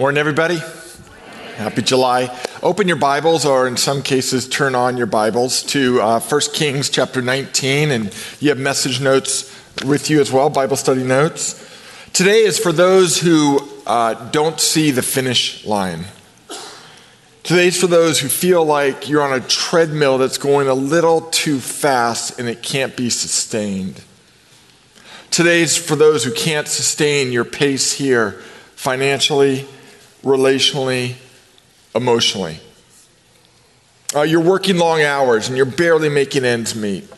Morning, everybody. Happy July. Open your Bibles, or in some cases, turn on your Bibles to uh, 1 Kings chapter 19, and you have message notes with you as well, Bible study notes. Today is for those who uh, don't see the finish line. Today is for those who feel like you're on a treadmill that's going a little too fast and it can't be sustained. Today's for those who can't sustain your pace here financially, relationally, emotionally. Uh, you're working long hours and you're barely making ends meet.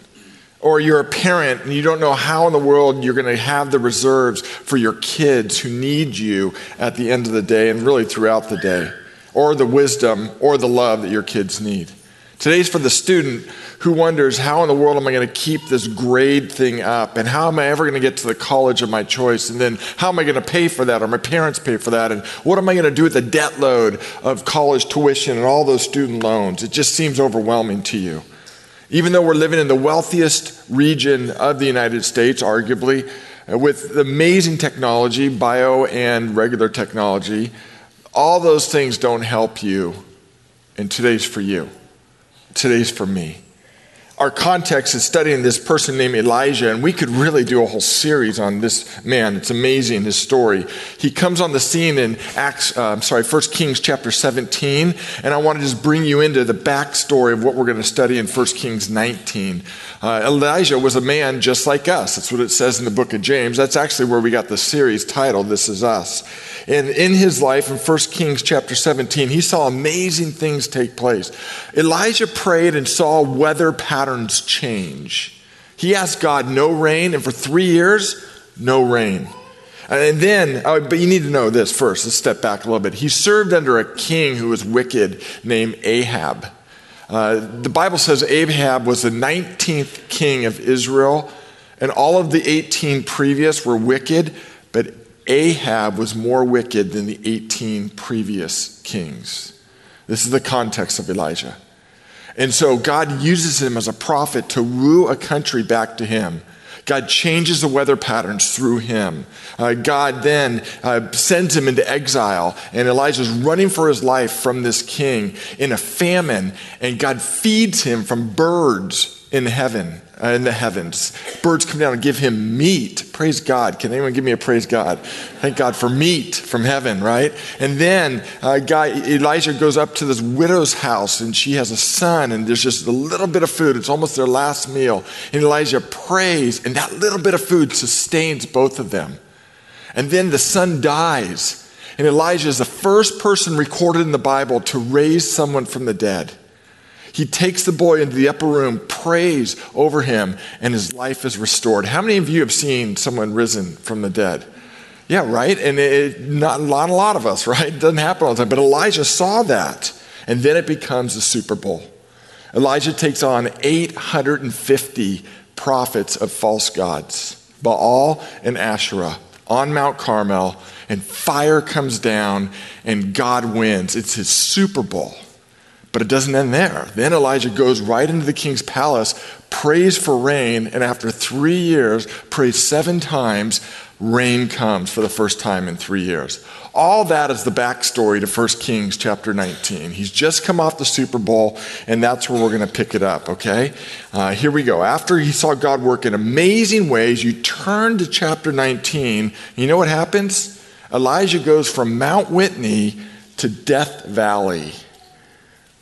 Or you're a parent and you don't know how in the world you're going to have the reserves for your kids who need you at the end of the day and really throughout the day. Or the wisdom or the love that your kids need. Today's for the student who wonders, how in the world am I going to keep this grade thing up? And how am I ever going to get to the college of my choice? And then how am I going to pay for that? Or my parents pay for that? And what am I going to do with the debt load of college tuition and all those student loans? It just seems overwhelming to you. Even though we're living in the wealthiest region of the United States, arguably, uh, with amazing technology, bio and regular technology, all those things don't help you. And today's for you. Today's for me. Our context is studying this person named Elijah, and we could really do a whole series on this man. It's amazing, his story. He comes on the scene in Acts, uh, I'm sorry, 1 Kings chapter 17, and I want to just bring you into the backstory of what we're going to study in 1 Kings 19. Uh, Elijah was a man just like us. That's what it says in the book of James. That's actually where we got the series titled, This Is Us. And in his life, in 1 Kings chapter 17, he saw amazing things take place. Elijah prayed and saw weather patterns change. He asked God, no rain, and for three years, no rain. And then, oh, but you need to know this first. Let's step back a little bit. He served under a king who was wicked named Ahab. Uh, the Bible says Ahab was the 19th king of Israel, and all of the 18 previous were wicked, but Ahab was more wicked than the 18 previous kings. This is the context of Elijah. And so God uses him as a prophet to woo a country back to him. God changes the weather patterns through him. Uh, God then uh, sends him into exile, and Elijah's running for his life from this king in a famine, and God feeds him from birds in heaven in the heavens. Birds come down and give him meat. Praise God. Can anyone give me a praise God? Thank God for meat from heaven, right? And then uh, guy, Elijah goes up to this widow's house and she has a son and there's just a little bit of food. It's almost their last meal. And Elijah prays and that little bit of food sustains both of them. And then the son dies. And Elijah is the first person recorded in the Bible to raise someone from the dead. He takes the boy into the upper room, prays over him, and his life is restored. How many of you have seen someone risen from the dead? Yeah, right? And it, not, not a lot of us, right? It doesn't happen all the time. But Elijah saw that, and then it becomes the Super Bowl. Elijah takes on 850 prophets of false gods, Baal and Asherah, on Mount Carmel, and fire comes down, and God wins. It's his Super Bowl. But it doesn't end there. Then Elijah goes right into the king's palace, prays for rain, and after three years, prays seven times, rain comes for the first time in three years. All that is the backstory to 1 Kings chapter 19. He's just come off the Super Bowl, and that's where we're going to pick it up, okay? Uh, here we go. After he saw God work in amazing ways, you turn to chapter 19. You know what happens? Elijah goes from Mount Whitney to Death Valley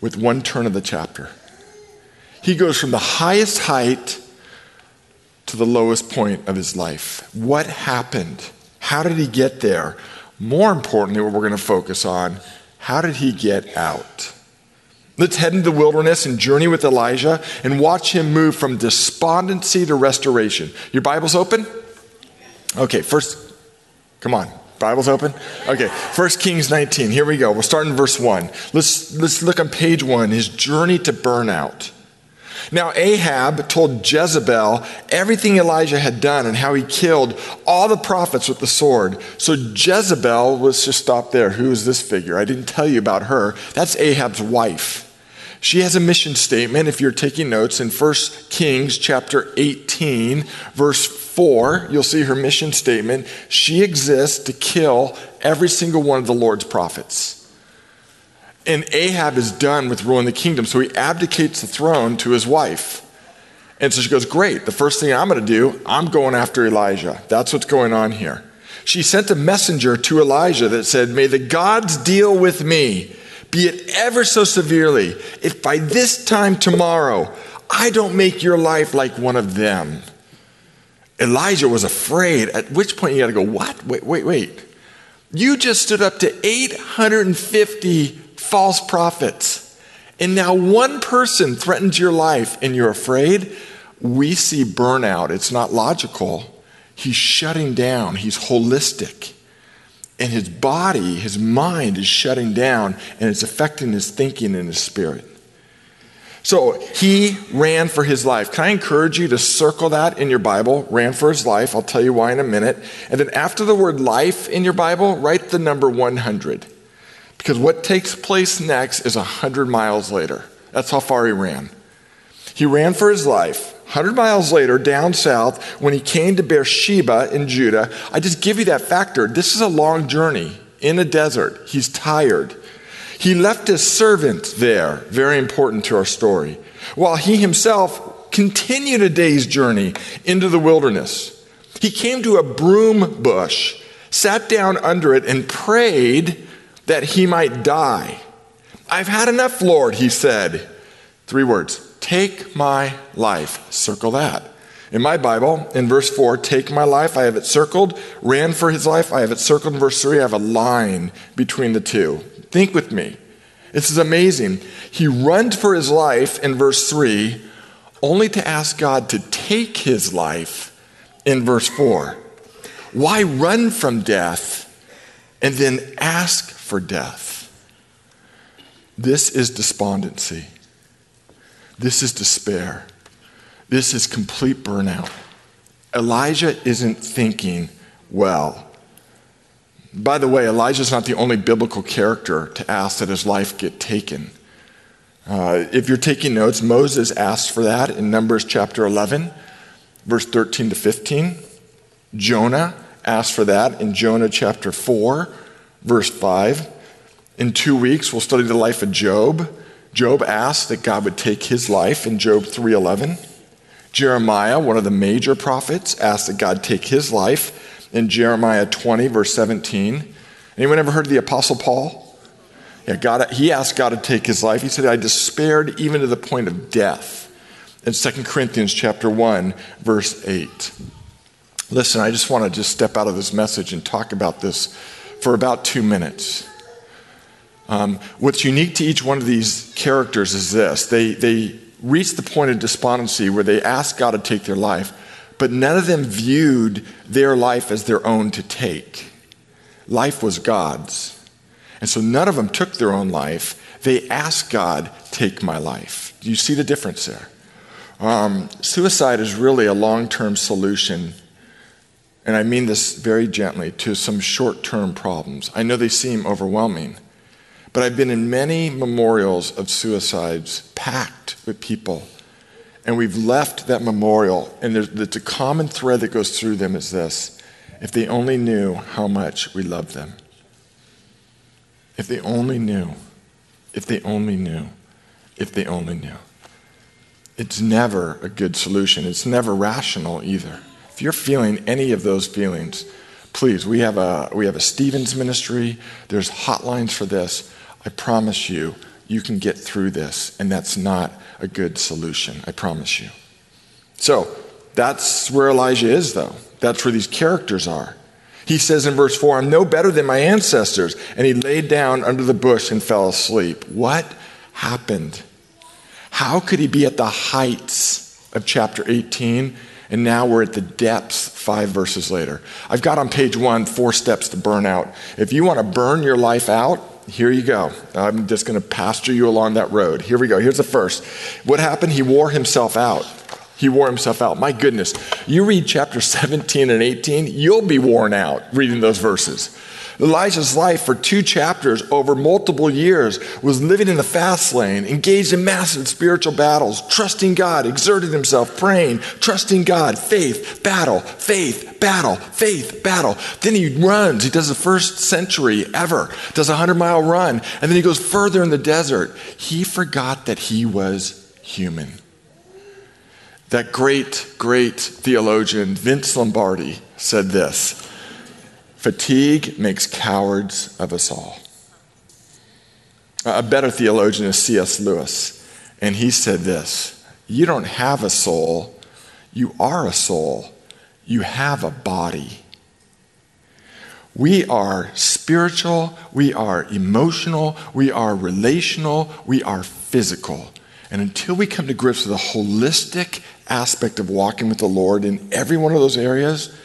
with one turn of the chapter. He goes from the highest height to the lowest point of his life. What happened? How did he get there? More importantly, what we're going to focus on, how did he get out? Let's head into the wilderness and journey with Elijah and watch him move from despondency to restoration. Your Bible's open? Okay, first, come on. Bible's open? Okay, 1 Kings 19. Here we go. We'll start in verse 1. Let's, let's look on page 1 his journey to burnout. Now, Ahab told Jezebel everything Elijah had done and how he killed all the prophets with the sword. So Jezebel, let's just stop there. Who is this figure? I didn't tell you about her. That's Ahab's wife. She has a mission statement, if you're taking notes, in 1 Kings chapter 18, verse 4, you'll see her mission statement. She exists to kill every single one of the Lord's prophets. And Ahab is done with ruling the kingdom, so he abdicates the throne to his wife. And so she goes, Great, the first thing I'm going to do, I'm going after Elijah. That's what's going on here. She sent a messenger to Elijah that said, May the gods deal with me, be it ever so severely, if by this time tomorrow I don't make your life like one of them. Elijah was afraid, at which point you got to go, What? Wait, wait, wait. You just stood up to 850 false prophets. And now one person threatens your life and you're afraid. We see burnout. It's not logical. He's shutting down, he's holistic. And his body, his mind is shutting down and it's affecting his thinking and his spirit. So he ran for his life. Can I encourage you to circle that in your Bible? Ran for his life. I'll tell you why in a minute. And then after the word life in your Bible, write the number 100. Because what takes place next is 100 miles later. That's how far he ran. He ran for his life. 100 miles later, down south, when he came to Beersheba in Judah, I just give you that factor. This is a long journey in a desert. He's tired. He left his servant there, very important to our story, while he himself continued a day's journey into the wilderness. He came to a broom bush, sat down under it, and prayed that he might die. I've had enough, Lord, he said. Three words Take my life. Circle that. In my Bible, in verse 4, take my life, I have it circled. Ran for his life, I have it circled. In verse 3, I have a line between the two. Think with me. This is amazing. He runs for his life in verse 3, only to ask God to take his life in verse 4. Why run from death and then ask for death? This is despondency. This is despair. This is complete burnout. Elijah isn't thinking well. By the way, Elijah's not the only biblical character to ask that his life get taken. Uh, if you're taking notes, Moses asked for that in Numbers chapter 11, verse 13 to 15. Jonah asked for that in Jonah chapter 4, verse 5. In two weeks, we'll study the life of Job. Job asked that God would take his life in Job 3:11. Jeremiah, one of the major prophets, asked that God take his life in Jeremiah 20, verse 17. Anyone ever heard of the Apostle Paul? Yeah, God, he asked God to take his life. He said, I despaired even to the point of death. In 2 Corinthians chapter 1, verse 8. Listen, I just want to just step out of this message and talk about this for about two minutes. Um, what's unique to each one of these characters is this they, they reach the point of despondency where they ask God to take their life, but none of them viewed their life as their own to take. Life was God's. And so none of them took their own life. They asked God, Take my life. Do you see the difference there? Um, suicide is really a long term solution, and I mean this very gently, to some short term problems. I know they seem overwhelming, but I've been in many memorials of suicides packed with people and we've left that memorial, and there's, there's a common thread that goes through them is this if they only knew how much we love them. If they only knew, if they only knew, if they only knew. It's never a good solution. It's never rational either. If you're feeling any of those feelings, please, we have a, we have a Stephens ministry. There's hotlines for this. I promise you, you can get through this, and that's not a good solution, I promise you. So, that's where Elijah is, though. That's where these characters are. He says in verse 4, I'm no better than my ancestors. And he laid down under the bush and fell asleep. What happened? How could he be at the heights of chapter 18 and now we're at the depths five verses later? I've got on page one four steps to burn out. If you want to burn your life out, here you go. I'm just going to pasture you along that road. Here we go. Here's the first. What happened? He wore himself out. He wore himself out. My goodness. You read chapter 17 and 18, you'll be worn out reading those verses. Elijah's life for two chapters over multiple years was living in the fast lane, engaged in massive spiritual battles, trusting God, exerting himself, praying, trusting God, faith, battle, faith, battle, faith, battle. Then he runs. He does the first century ever, does a 100 mile run, and then he goes further in the desert. He forgot that he was human. That great, great theologian, Vince Lombardi, said this Fatigue makes cowards of us all. A better theologian is C.S. Lewis, and he said this You don't have a soul, you are a soul, you have a body. We are spiritual, we are emotional, we are relational, we are physical. And until we come to grips with the holistic aspect of walking with the Lord in every one of those areas,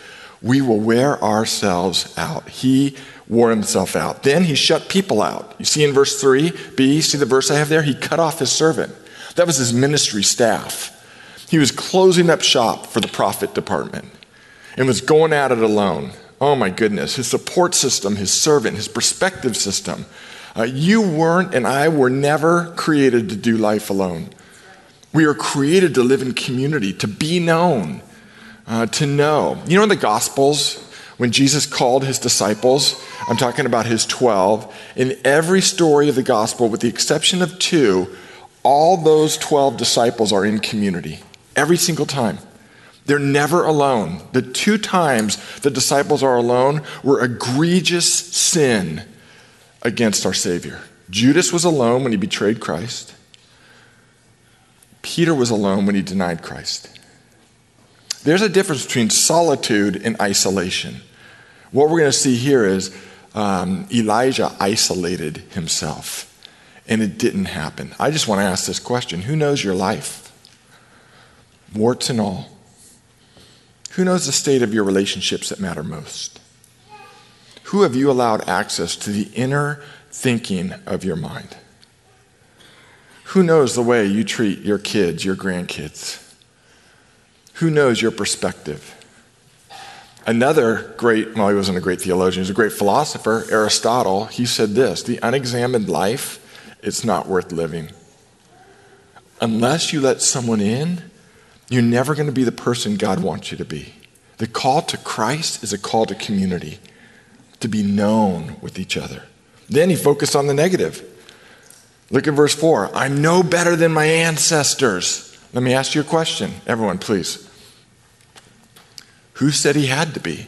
we will wear ourselves out. He wore himself out. Then he shut people out. You see in verse 3b, see the verse I have there? He cut off his servant. That was his ministry staff. He was closing up shop for the profit department and was going at it alone. Oh my goodness. His support system, his servant, his perspective system. Uh, you weren't and I were never created to do life alone. We are created to live in community, to be known, uh, to know. You know, in the Gospels, when Jesus called his disciples, I'm talking about his 12, in every story of the Gospel, with the exception of two, all those 12 disciples are in community. Every single time. They're never alone. The two times the disciples are alone were egregious sin against our Savior. Judas was alone when he betrayed Christ. Peter was alone when he denied Christ. There's a difference between solitude and isolation. What we're going to see here is um, Elijah isolated himself, and it didn't happen. I just want to ask this question Who knows your life? Warts and all. Who knows the state of your relationships that matter most? Who have you allowed access to the inner thinking of your mind? Who knows the way you treat your kids, your grandkids? Who knows your perspective? Another great, well, he wasn't a great theologian, he was a great philosopher, Aristotle, he said this the unexamined life, it's not worth living. Unless you let someone in, you're never going to be the person God wants you to be. The call to Christ is a call to community, to be known with each other. Then he focused on the negative. Look at verse 4. I'm no better than my ancestors. Let me ask you a question, everyone, please. Who said he had to be?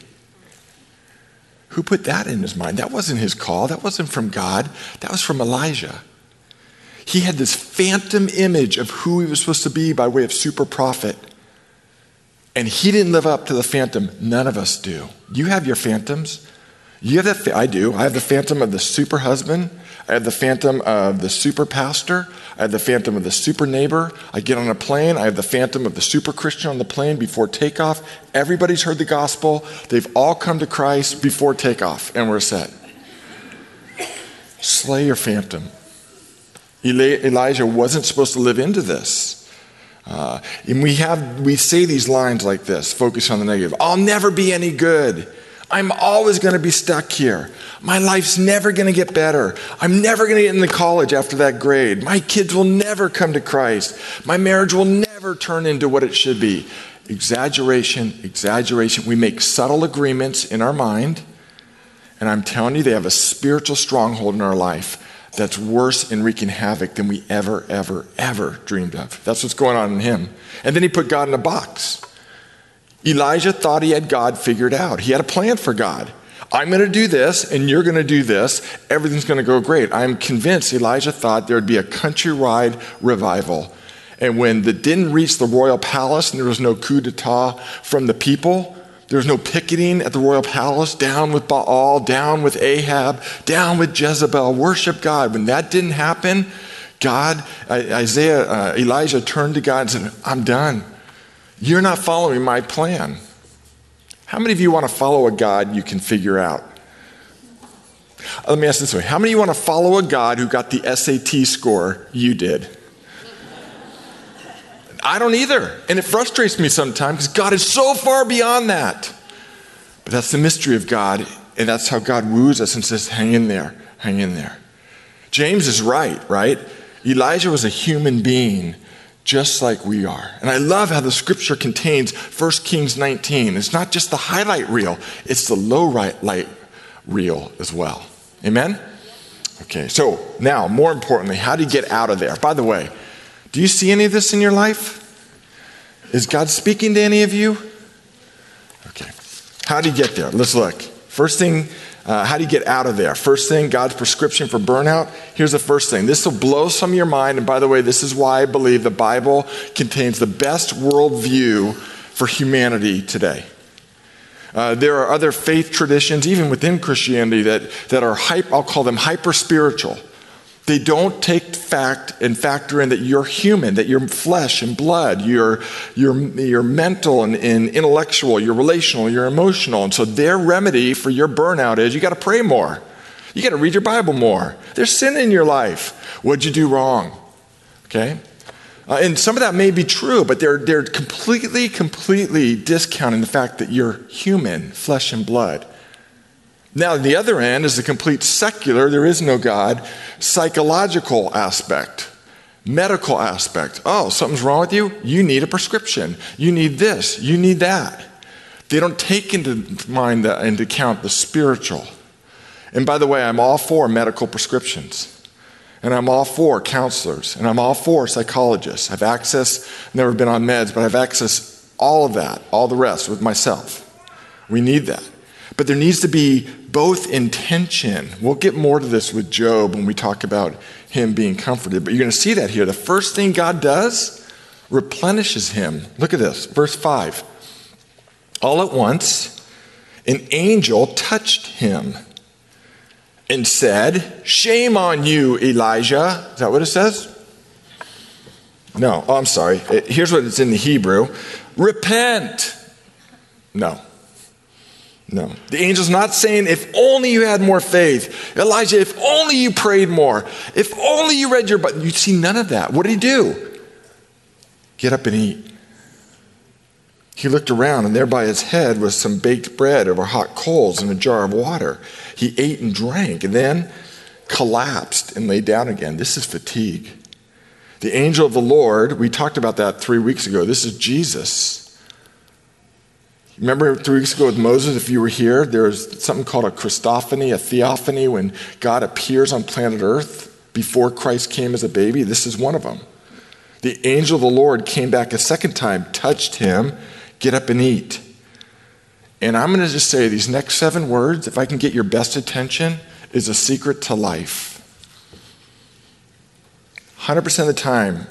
Who put that in his mind? That wasn't his call. That wasn't from God. That was from Elijah. He had this phantom image of who he was supposed to be by way of super prophet. And he didn't live up to the phantom. None of us do. You have your phantoms. You have that. I do. I have the phantom of the super husband. I have the phantom of the super pastor. I have the phantom of the super neighbor. I get on a plane. I have the phantom of the super Christian on the plane before takeoff. Everybody's heard the gospel. They've all come to Christ before takeoff, and we're set. Slay your phantom. Elijah wasn't supposed to live into this. Uh, and we have we say these lines like this, focus on the negative. I'll never be any good. I'm always going to be stuck here. My life's never going to get better. I'm never going to get into college after that grade. My kids will never come to Christ. My marriage will never turn into what it should be. Exaggeration, exaggeration. We make subtle agreements in our mind, and I'm telling you, they have a spiritual stronghold in our life that's worse in wreaking havoc than we ever, ever, ever dreamed of. That's what's going on in him. And then he put God in a box. Elijah thought he had God figured out. He had a plan for God. I'm going to do this, and you're going to do this. Everything's going to go great. I'm convinced Elijah thought there would be a countrywide revival. And when it didn't reach the royal palace and there was no coup d'etat from the people, there was no picketing at the royal palace, down with Baal, down with Ahab, down with Jezebel, worship God. When that didn't happen, God, Isaiah, uh, Elijah turned to God and said, I'm done. You're not following my plan. How many of you want to follow a God you can figure out? Uh, let me ask this way How many of you want to follow a God who got the SAT score you did? I don't either. And it frustrates me sometimes because God is so far beyond that. But that's the mystery of God. And that's how God woos us and says, hang in there, hang in there. James is right, right? Elijah was a human being just like we are. And I love how the scripture contains 1 Kings 19. It's not just the highlight reel, it's the low right light reel as well. Amen? Okay, so now, more importantly, how do you get out of there? By the way, do you see any of this in your life? Is God speaking to any of you? Okay. How do you get there? Let's look. First thing, uh, how do you get out of there? First thing, God's prescription for burnout. Here's the first thing. This will blow some of your mind. And by the way, this is why I believe the Bible contains the best worldview for humanity today. Uh, there are other faith traditions, even within Christianity, that, that are hype, I'll call them hyper spiritual. They don't take fact and factor in that you're human, that you're flesh and blood, you're, you're, you're mental and, and intellectual, you're relational, you're emotional. And so their remedy for your burnout is you got to pray more. You got to read your Bible more. There's sin in your life. What'd you do wrong? Okay? Uh, and some of that may be true, but they're, they're completely, completely discounting the fact that you're human, flesh and blood. Now, the other end is the complete secular, there is no God, psychological aspect, medical aspect. Oh, something's wrong with you? You need a prescription. You need this. You need that. They don't take into mind that into account the spiritual. And by the way, I'm all for medical prescriptions. And I'm all for counselors. And I'm all for psychologists. I've access, never been on meds, but I've access all of that, all the rest with myself. We need that. But there needs to be both intention. We'll get more to this with Job when we talk about him being comforted, but you're going to see that here. The first thing God does replenishes him. Look at this, verse 5. All at once, an angel touched him and said, Shame on you, Elijah. Is that what it says? No, oh, I'm sorry. Here's what it's in the Hebrew Repent. No. No. The angel's not saying, if only you had more faith. Elijah, if only you prayed more. If only you read your Bible. You see none of that. What did he do? Get up and eat. He looked around, and there by his head was some baked bread over hot coals and a jar of water. He ate and drank, and then collapsed and lay down again. This is fatigue. The angel of the Lord, we talked about that three weeks ago. This is Jesus Remember three weeks ago with Moses, if you were here, there was something called a Christophany, a theophany, when God appears on planet Earth before Christ came as a baby. This is one of them. The angel of the Lord came back a second time, touched him, get up and eat. And I'm going to just say these next seven words, if I can get your best attention, is a secret to life. 100% of the time,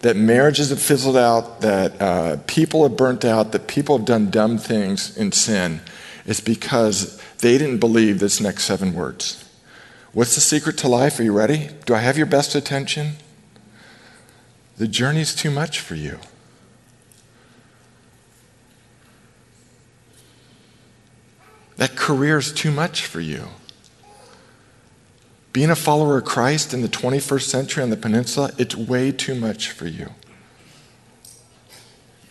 that marriages have fizzled out, that uh, people have burnt out, that people have done dumb things in sin, is because they didn't believe this next seven words. What's the secret to life? Are you ready? Do I have your best attention? The journey's too much for you. That career's too much for you. Being a follower of Christ in the 21st century on the peninsula, it's way too much for you.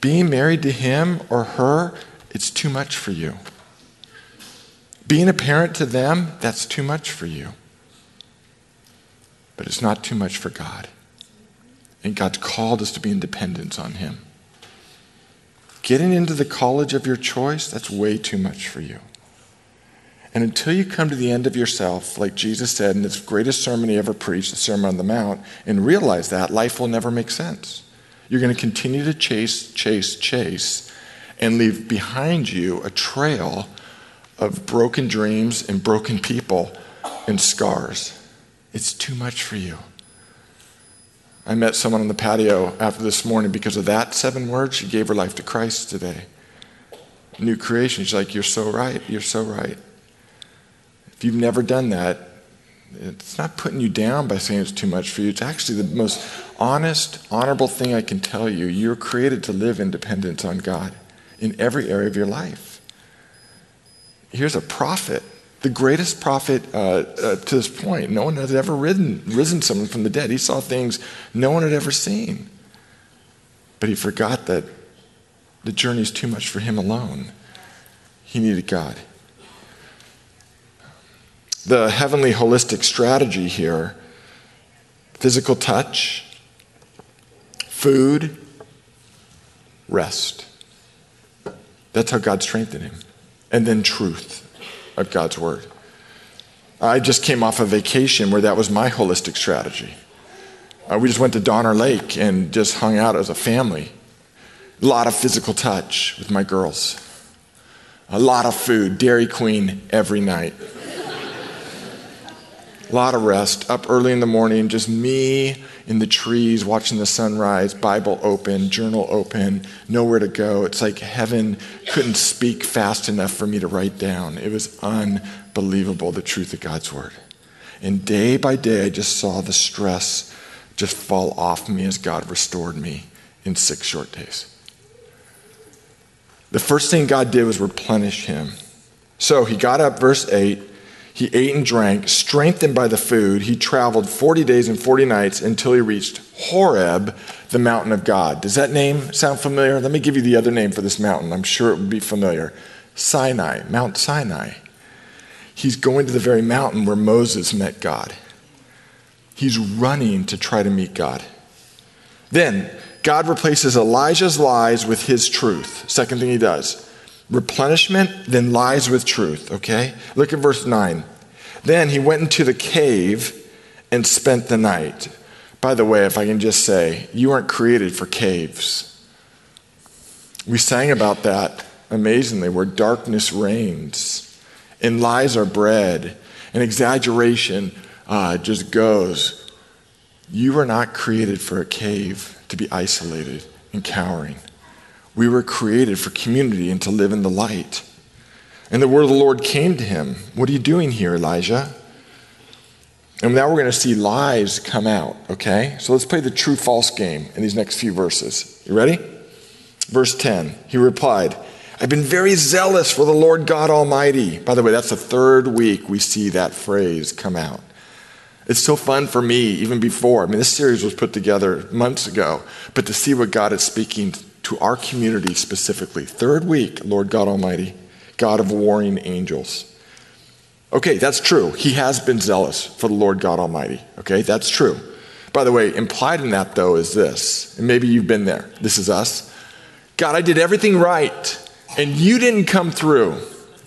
Being married to him or her, it's too much for you. Being a parent to them, that's too much for you. But it's not too much for God. And God's called us to be independent on him. Getting into the college of your choice, that's way too much for you. And until you come to the end of yourself, like Jesus said in his greatest sermon he ever preached, the Sermon on the Mount, and realize that, life will never make sense. You're going to continue to chase, chase, chase, and leave behind you a trail of broken dreams and broken people and scars. It's too much for you. I met someone on the patio after this morning because of that seven words. She gave her life to Christ today. New creation. She's like, You're so right. You're so right. If you've never done that, it's not putting you down by saying it's too much for you. It's actually the most honest, honorable thing I can tell you. You're created to live in dependence on God in every area of your life. Here's a prophet, the greatest prophet uh, uh, to this point. No one has ever risen, risen someone from the dead. He saw things no one had ever seen. But he forgot that the journey is too much for him alone. He needed God. The heavenly holistic strategy here physical touch, food, rest. That's how God strengthened him. And then truth of God's word. I just came off a vacation where that was my holistic strategy. Uh, we just went to Donner Lake and just hung out as a family. A lot of physical touch with my girls. A lot of food, Dairy Queen every night. A lot of rest, up early in the morning, just me in the trees watching the sunrise, Bible open, journal open, nowhere to go. It's like heaven couldn't speak fast enough for me to write down. It was unbelievable, the truth of God's word. And day by day, I just saw the stress just fall off me as God restored me in six short days. The first thing God did was replenish him. So he got up, verse 8. He ate and drank, strengthened by the food. He traveled 40 days and 40 nights until he reached Horeb, the mountain of God. Does that name sound familiar? Let me give you the other name for this mountain. I'm sure it would be familiar Sinai, Mount Sinai. He's going to the very mountain where Moses met God. He's running to try to meet God. Then God replaces Elijah's lies with his truth. Second thing he does replenishment, then lies with truth, okay? Look at verse 9. Then he went into the cave and spent the night. By the way, if I can just say, you aren't created for caves. We sang about that amazingly, where darkness reigns and lies are bred and exaggeration uh, just goes. You were not created for a cave to be isolated and cowering. We were created for community and to live in the light. And the word of the Lord came to him. What are you doing here, Elijah? And now we're going to see lies come out, okay? So let's play the true false game in these next few verses. You ready? Verse 10. He replied, I've been very zealous for the Lord God Almighty. By the way, that's the third week we see that phrase come out. It's so fun for me, even before. I mean, this series was put together months ago, but to see what God is speaking to our community specifically. Third week, Lord God Almighty, God of warring angels. Okay, that's true. He has been zealous for the Lord God Almighty. Okay, that's true. By the way, implied in that, though, is this, and maybe you've been there. This is us. God, I did everything right, and you didn't come through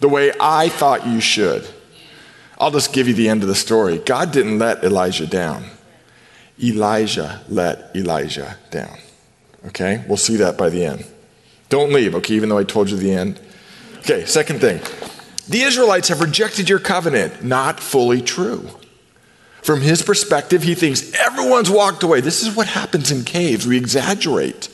the way I thought you should. I'll just give you the end of the story. God didn't let Elijah down, Elijah let Elijah down. Okay? We'll see that by the end. Don't leave, okay, even though I told you the end. Okay, second thing. The Israelites have rejected your covenant. Not fully true. From his perspective, he thinks everyone's walked away. This is what happens in caves. We exaggerate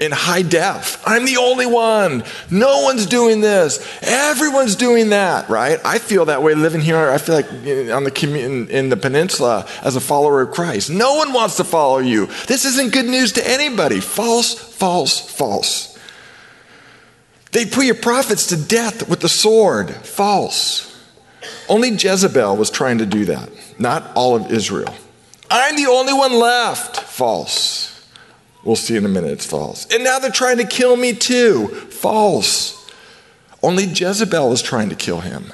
in high def. I'm the only one. No one's doing this. Everyone's doing that, right? I feel that way living here. I feel like on the in, in the peninsula as a follower of Christ. No one wants to follow you. This isn't good news to anybody. False, false, false. They put your prophets to death with the sword. False. Only Jezebel was trying to do that, not all of Israel. I'm the only one left. False. We'll see in a minute, it's false. And now they're trying to kill me too. False. Only Jezebel is trying to kill him,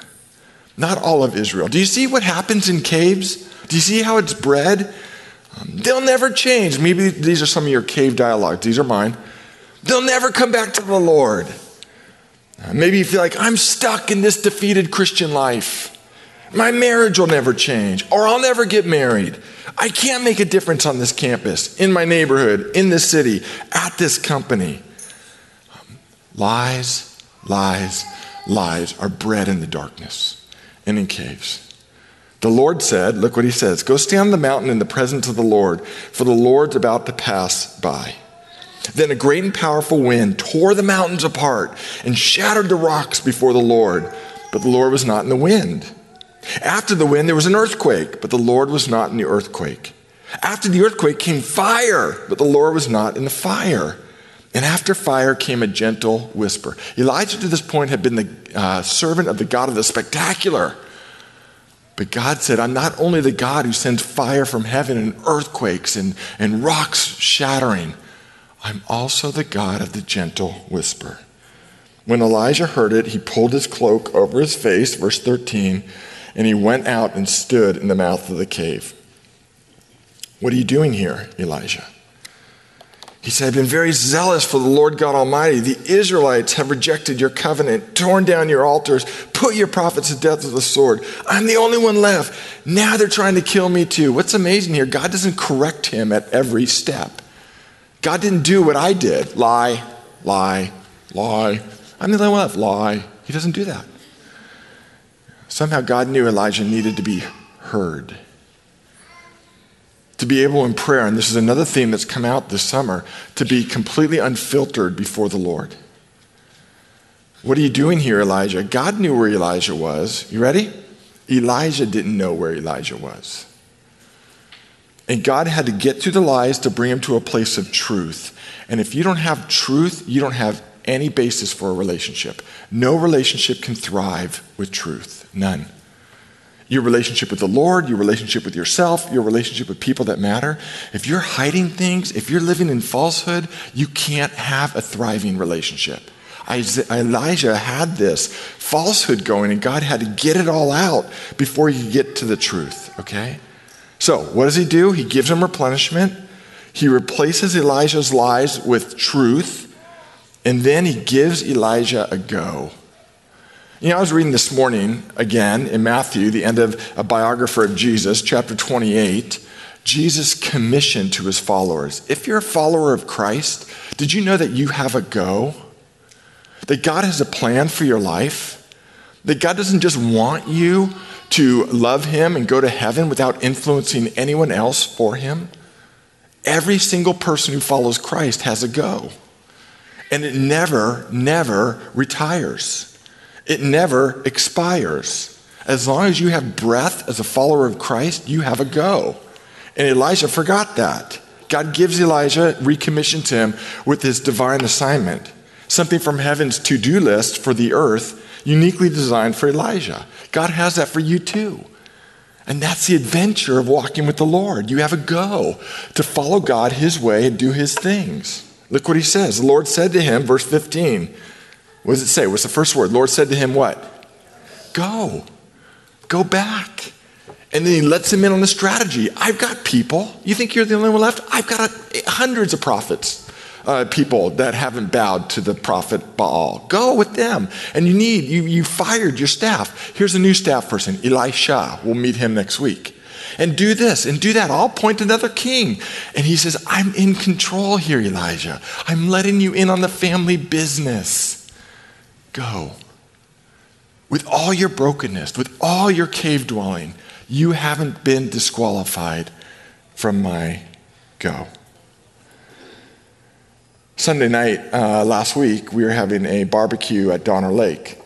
not all of Israel. Do you see what happens in caves? Do you see how it's bred? Um, they'll never change. Maybe these are some of your cave dialogues. These are mine. They'll never come back to the Lord. Uh, maybe you feel like I'm stuck in this defeated Christian life. My marriage will never change, or I'll never get married. I can't make a difference on this campus, in my neighborhood, in this city, at this company. Lies, lies, lies are bred in the darkness and in caves. The Lord said, Look what he says Go stand on the mountain in the presence of the Lord, for the Lord's about to pass by. Then a great and powerful wind tore the mountains apart and shattered the rocks before the Lord, but the Lord was not in the wind. After the wind, there was an earthquake, but the Lord was not in the earthquake. After the earthquake came fire, but the Lord was not in the fire. And after fire came a gentle whisper. Elijah to this point had been the uh, servant of the God of the spectacular. But God said, I'm not only the God who sends fire from heaven and earthquakes and, and rocks shattering, I'm also the God of the gentle whisper. When Elijah heard it, he pulled his cloak over his face, verse 13 And he went out and stood in the mouth of the cave. What are you doing here, Elijah? He said, I've been very zealous for the Lord God Almighty. The Israelites have rejected your covenant, torn down your altars, put your prophets to death with the sword. I'm the only one left. Now they're trying to kill me too. What's amazing here, God doesn't correct him at every step. God didn't do what I did lie, lie, lie. I'm the only one left. Lie. He doesn't do that. Somehow God knew Elijah needed to be heard to be able in prayer, and this is another theme that's come out this summer, to be completely unfiltered before the Lord. What are you doing here, Elijah? God knew where Elijah was. You ready? Elijah didn't know where Elijah was. And God had to get through the lies to bring him to a place of truth. And if you don't have truth, you don't have any basis for a relationship. No relationship can thrive with truth. None your relationship with the Lord, your relationship with yourself, your relationship with people that matter. If you're hiding things, if you're living in falsehood, you can't have a thriving relationship. Elijah had this falsehood going, and God had to get it all out before could get to the truth, okay? So, what does he do? He gives him replenishment, he replaces Elijah's lies with truth, and then he gives Elijah a go. You know, I was reading this morning again in Matthew, the end of a biographer of Jesus, chapter 28. Jesus' commission to his followers. If you're a follower of Christ, did you know that you have a go? That God has a plan for your life? That God doesn't just want you to love Him and go to heaven without influencing anyone else for Him? Every single person who follows Christ has a go. And it never, never retires. It never expires. As long as you have breath as a follower of Christ, you have a go. And Elijah forgot that. God gives Elijah, recommissions him with his divine assignment, something from heaven's to do list for the earth, uniquely designed for Elijah. God has that for you too. And that's the adventure of walking with the Lord. You have a go to follow God his way and do his things. Look what he says. The Lord said to him, verse 15, what does it say? What's the first word? Lord said to him, What? Go. Go back. And then he lets him in on the strategy. I've got people. You think you're the only one left? I've got a, hundreds of prophets, uh, people that haven't bowed to the prophet Baal. Go with them. And you need, you, you fired your staff. Here's a new staff person, Elisha. We'll meet him next week. And do this and do that. I'll point another king. And he says, I'm in control here, Elijah. I'm letting you in on the family business. Go. With all your brokenness, with all your cave dwelling, you haven't been disqualified from my go. Sunday night uh, last week, we were having a barbecue at Donner Lake.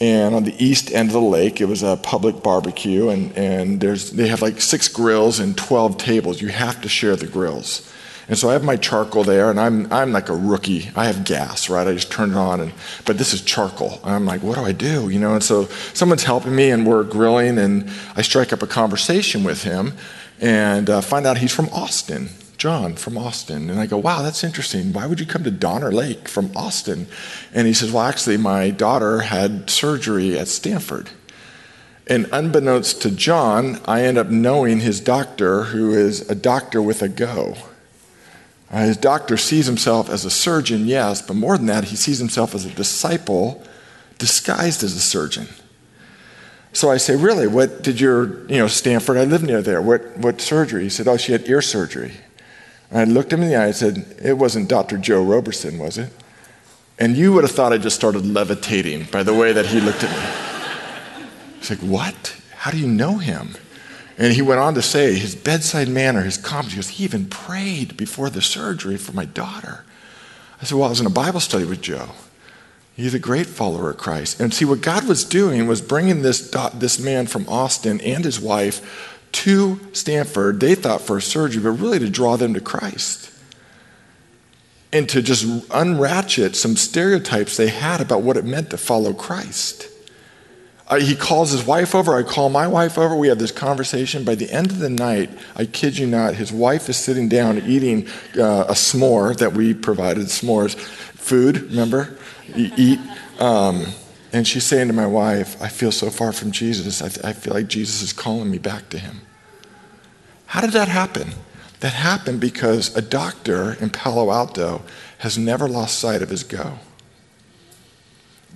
And on the east end of the lake, it was a public barbecue, and, and there's, they have like six grills and 12 tables. You have to share the grills. And so I have my charcoal there, and I'm, I'm like a rookie. I have gas, right? I just turn it on, and, but this is charcoal. And I'm like, what do I do? You know, and so someone's helping me, and we're grilling, and I strike up a conversation with him and uh, find out he's from Austin, John from Austin. And I go, wow, that's interesting. Why would you come to Donner Lake from Austin? And he says, well, actually, my daughter had surgery at Stanford. And unbeknownst to John, I end up knowing his doctor, who is a doctor with a go. Uh, his doctor sees himself as a surgeon, yes, but more than that, he sees himself as a disciple disguised as a surgeon. So I say, Really? What did your, you know, Stanford, I live near there. What, what surgery? He said, Oh, she had ear surgery. And I looked him in the eye and said, It wasn't Dr. Joe Roberson, was it? And you would have thought I just started levitating by the way that he looked at me. He's like, What? How do you know him? And he went on to say his bedside manner, his calm, he goes, he even prayed before the surgery for my daughter. I said, Well, I was in a Bible study with Joe. He's a great follower of Christ. And see, what God was doing was bringing this, this man from Austin and his wife to Stanford, they thought for surgery, but really to draw them to Christ. And to just unratchet some stereotypes they had about what it meant to follow Christ. Uh, he calls his wife over. I call my wife over. We have this conversation. By the end of the night, I kid you not, his wife is sitting down eating uh, a s'more that we provided s'mores. Food, remember? eat. Um, And she's saying to my wife, I feel so far from Jesus. I, I feel like Jesus is calling me back to him. How did that happen? That happened because a doctor in Palo Alto has never lost sight of his go.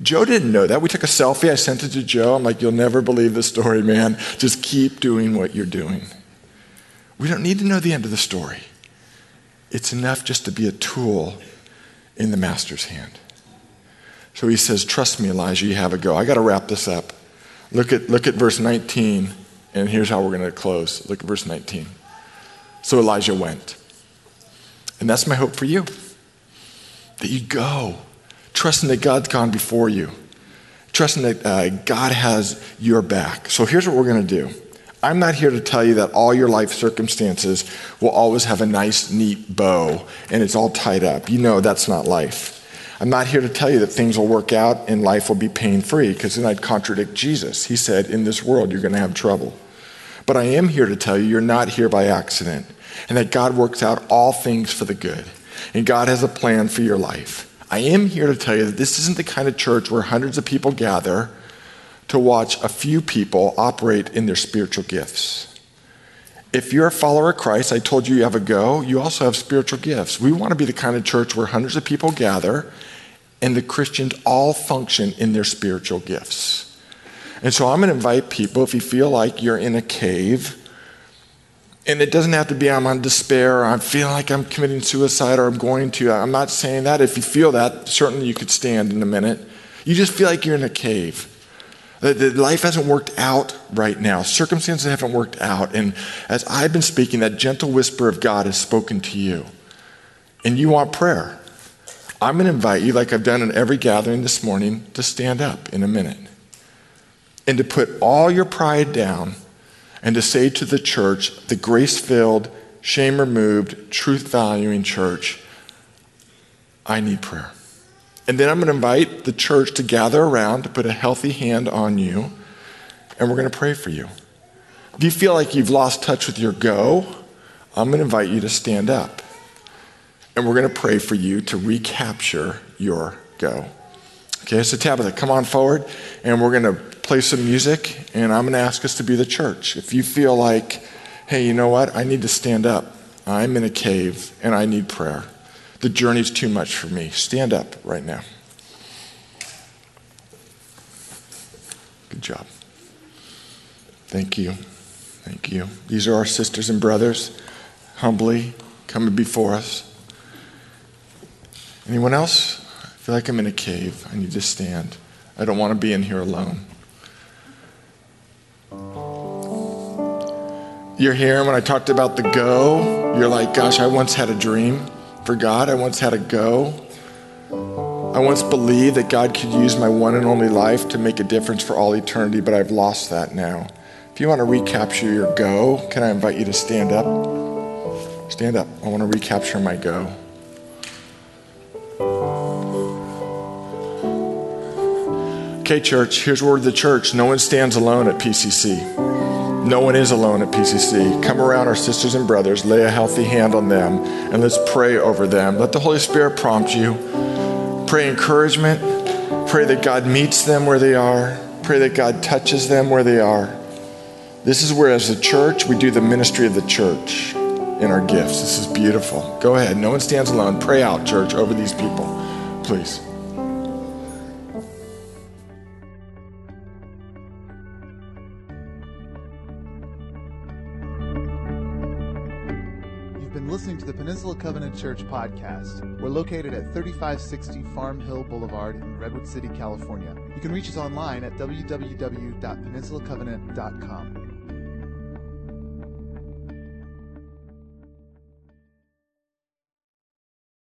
Joe didn't know that. We took a selfie. I sent it to Joe. I'm like, you'll never believe the story, man. Just keep doing what you're doing. We don't need to know the end of the story. It's enough just to be a tool in the master's hand. So he says, Trust me, Elijah, you have a go. I got to wrap this up. Look at, look at verse 19, and here's how we're going to close. Look at verse 19. So Elijah went. And that's my hope for you that you go trusting that God's gone before you, trusting that uh, God has your back. So here's what we're going to do. I'm not here to tell you that all your life circumstances will always have a nice, neat bow and it's all tied up. You know that's not life. I'm not here to tell you that things will work out and life will be pain free because then I'd contradict Jesus. He said, In this world, you're going to have trouble. But I am here to tell you, you're not here by accident and that God works out all things for the good. And God has a plan for your life. I am here to tell you that this isn't the kind of church where hundreds of people gather to watch a few people operate in their spiritual gifts. If you're a follower of Christ, I told you you have a go, you also have spiritual gifts. We want to be the kind of church where hundreds of people gather and the Christians all function in their spiritual gifts. And so I'm going to invite people, if you feel like you're in a cave, and it doesn't have to be I'm on despair or I feel like I'm committing suicide or I'm going to. I'm not saying that. If you feel that, certainly you could stand in a minute. You just feel like you're in a cave. Uh, that life hasn't worked out right now. Circumstances haven't worked out. And as I've been speaking, that gentle whisper of God has spoken to you. And you want prayer. I'm going to invite you, like I've done in every gathering this morning, to stand up in a minute and to put all your pride down and to say to the church, the grace filled, shame removed, truth valuing church, I need prayer. And then I'm going to invite the church to gather around to put a healthy hand on you, and we're going to pray for you. If you feel like you've lost touch with your go, I'm going to invite you to stand up. And we're going to pray for you to recapture your go. Okay, so Tabitha, come on forward, and we're going to play some music, and I'm going to ask us to be the church. If you feel like, hey, you know what? I need to stand up. I'm in a cave, and I need prayer. The journey's too much for me. Stand up right now. Good job. Thank you. Thank you. These are our sisters and brothers, humbly coming before us. Anyone else? I feel like I'm in a cave. I need to stand. I don't want to be in here alone. You're here, when I talked about the go, you're like, gosh, I once had a dream for God. I once had a go. I once believed that God could use my one and only life to make a difference for all eternity, but I've lost that now. If you want to recapture your go, can I invite you to stand up? Stand up. I want to recapture my go. Okay, church, here's word of the church. No one stands alone at PCC. No one is alone at PCC. Come around our sisters and brothers, lay a healthy hand on them, and let's pray over them. Let the Holy Spirit prompt you. Pray encouragement. Pray that God meets them where they are. Pray that God touches them where they are. This is where, as a church, we do the ministry of the church in our gifts. This is beautiful. Go ahead. No one stands alone. Pray out, church, over these people, please. Church podcast. We're located at 3560 Farm Hill Boulevard in Redwood City, California. You can reach us online at www.peninsulacovenant.com.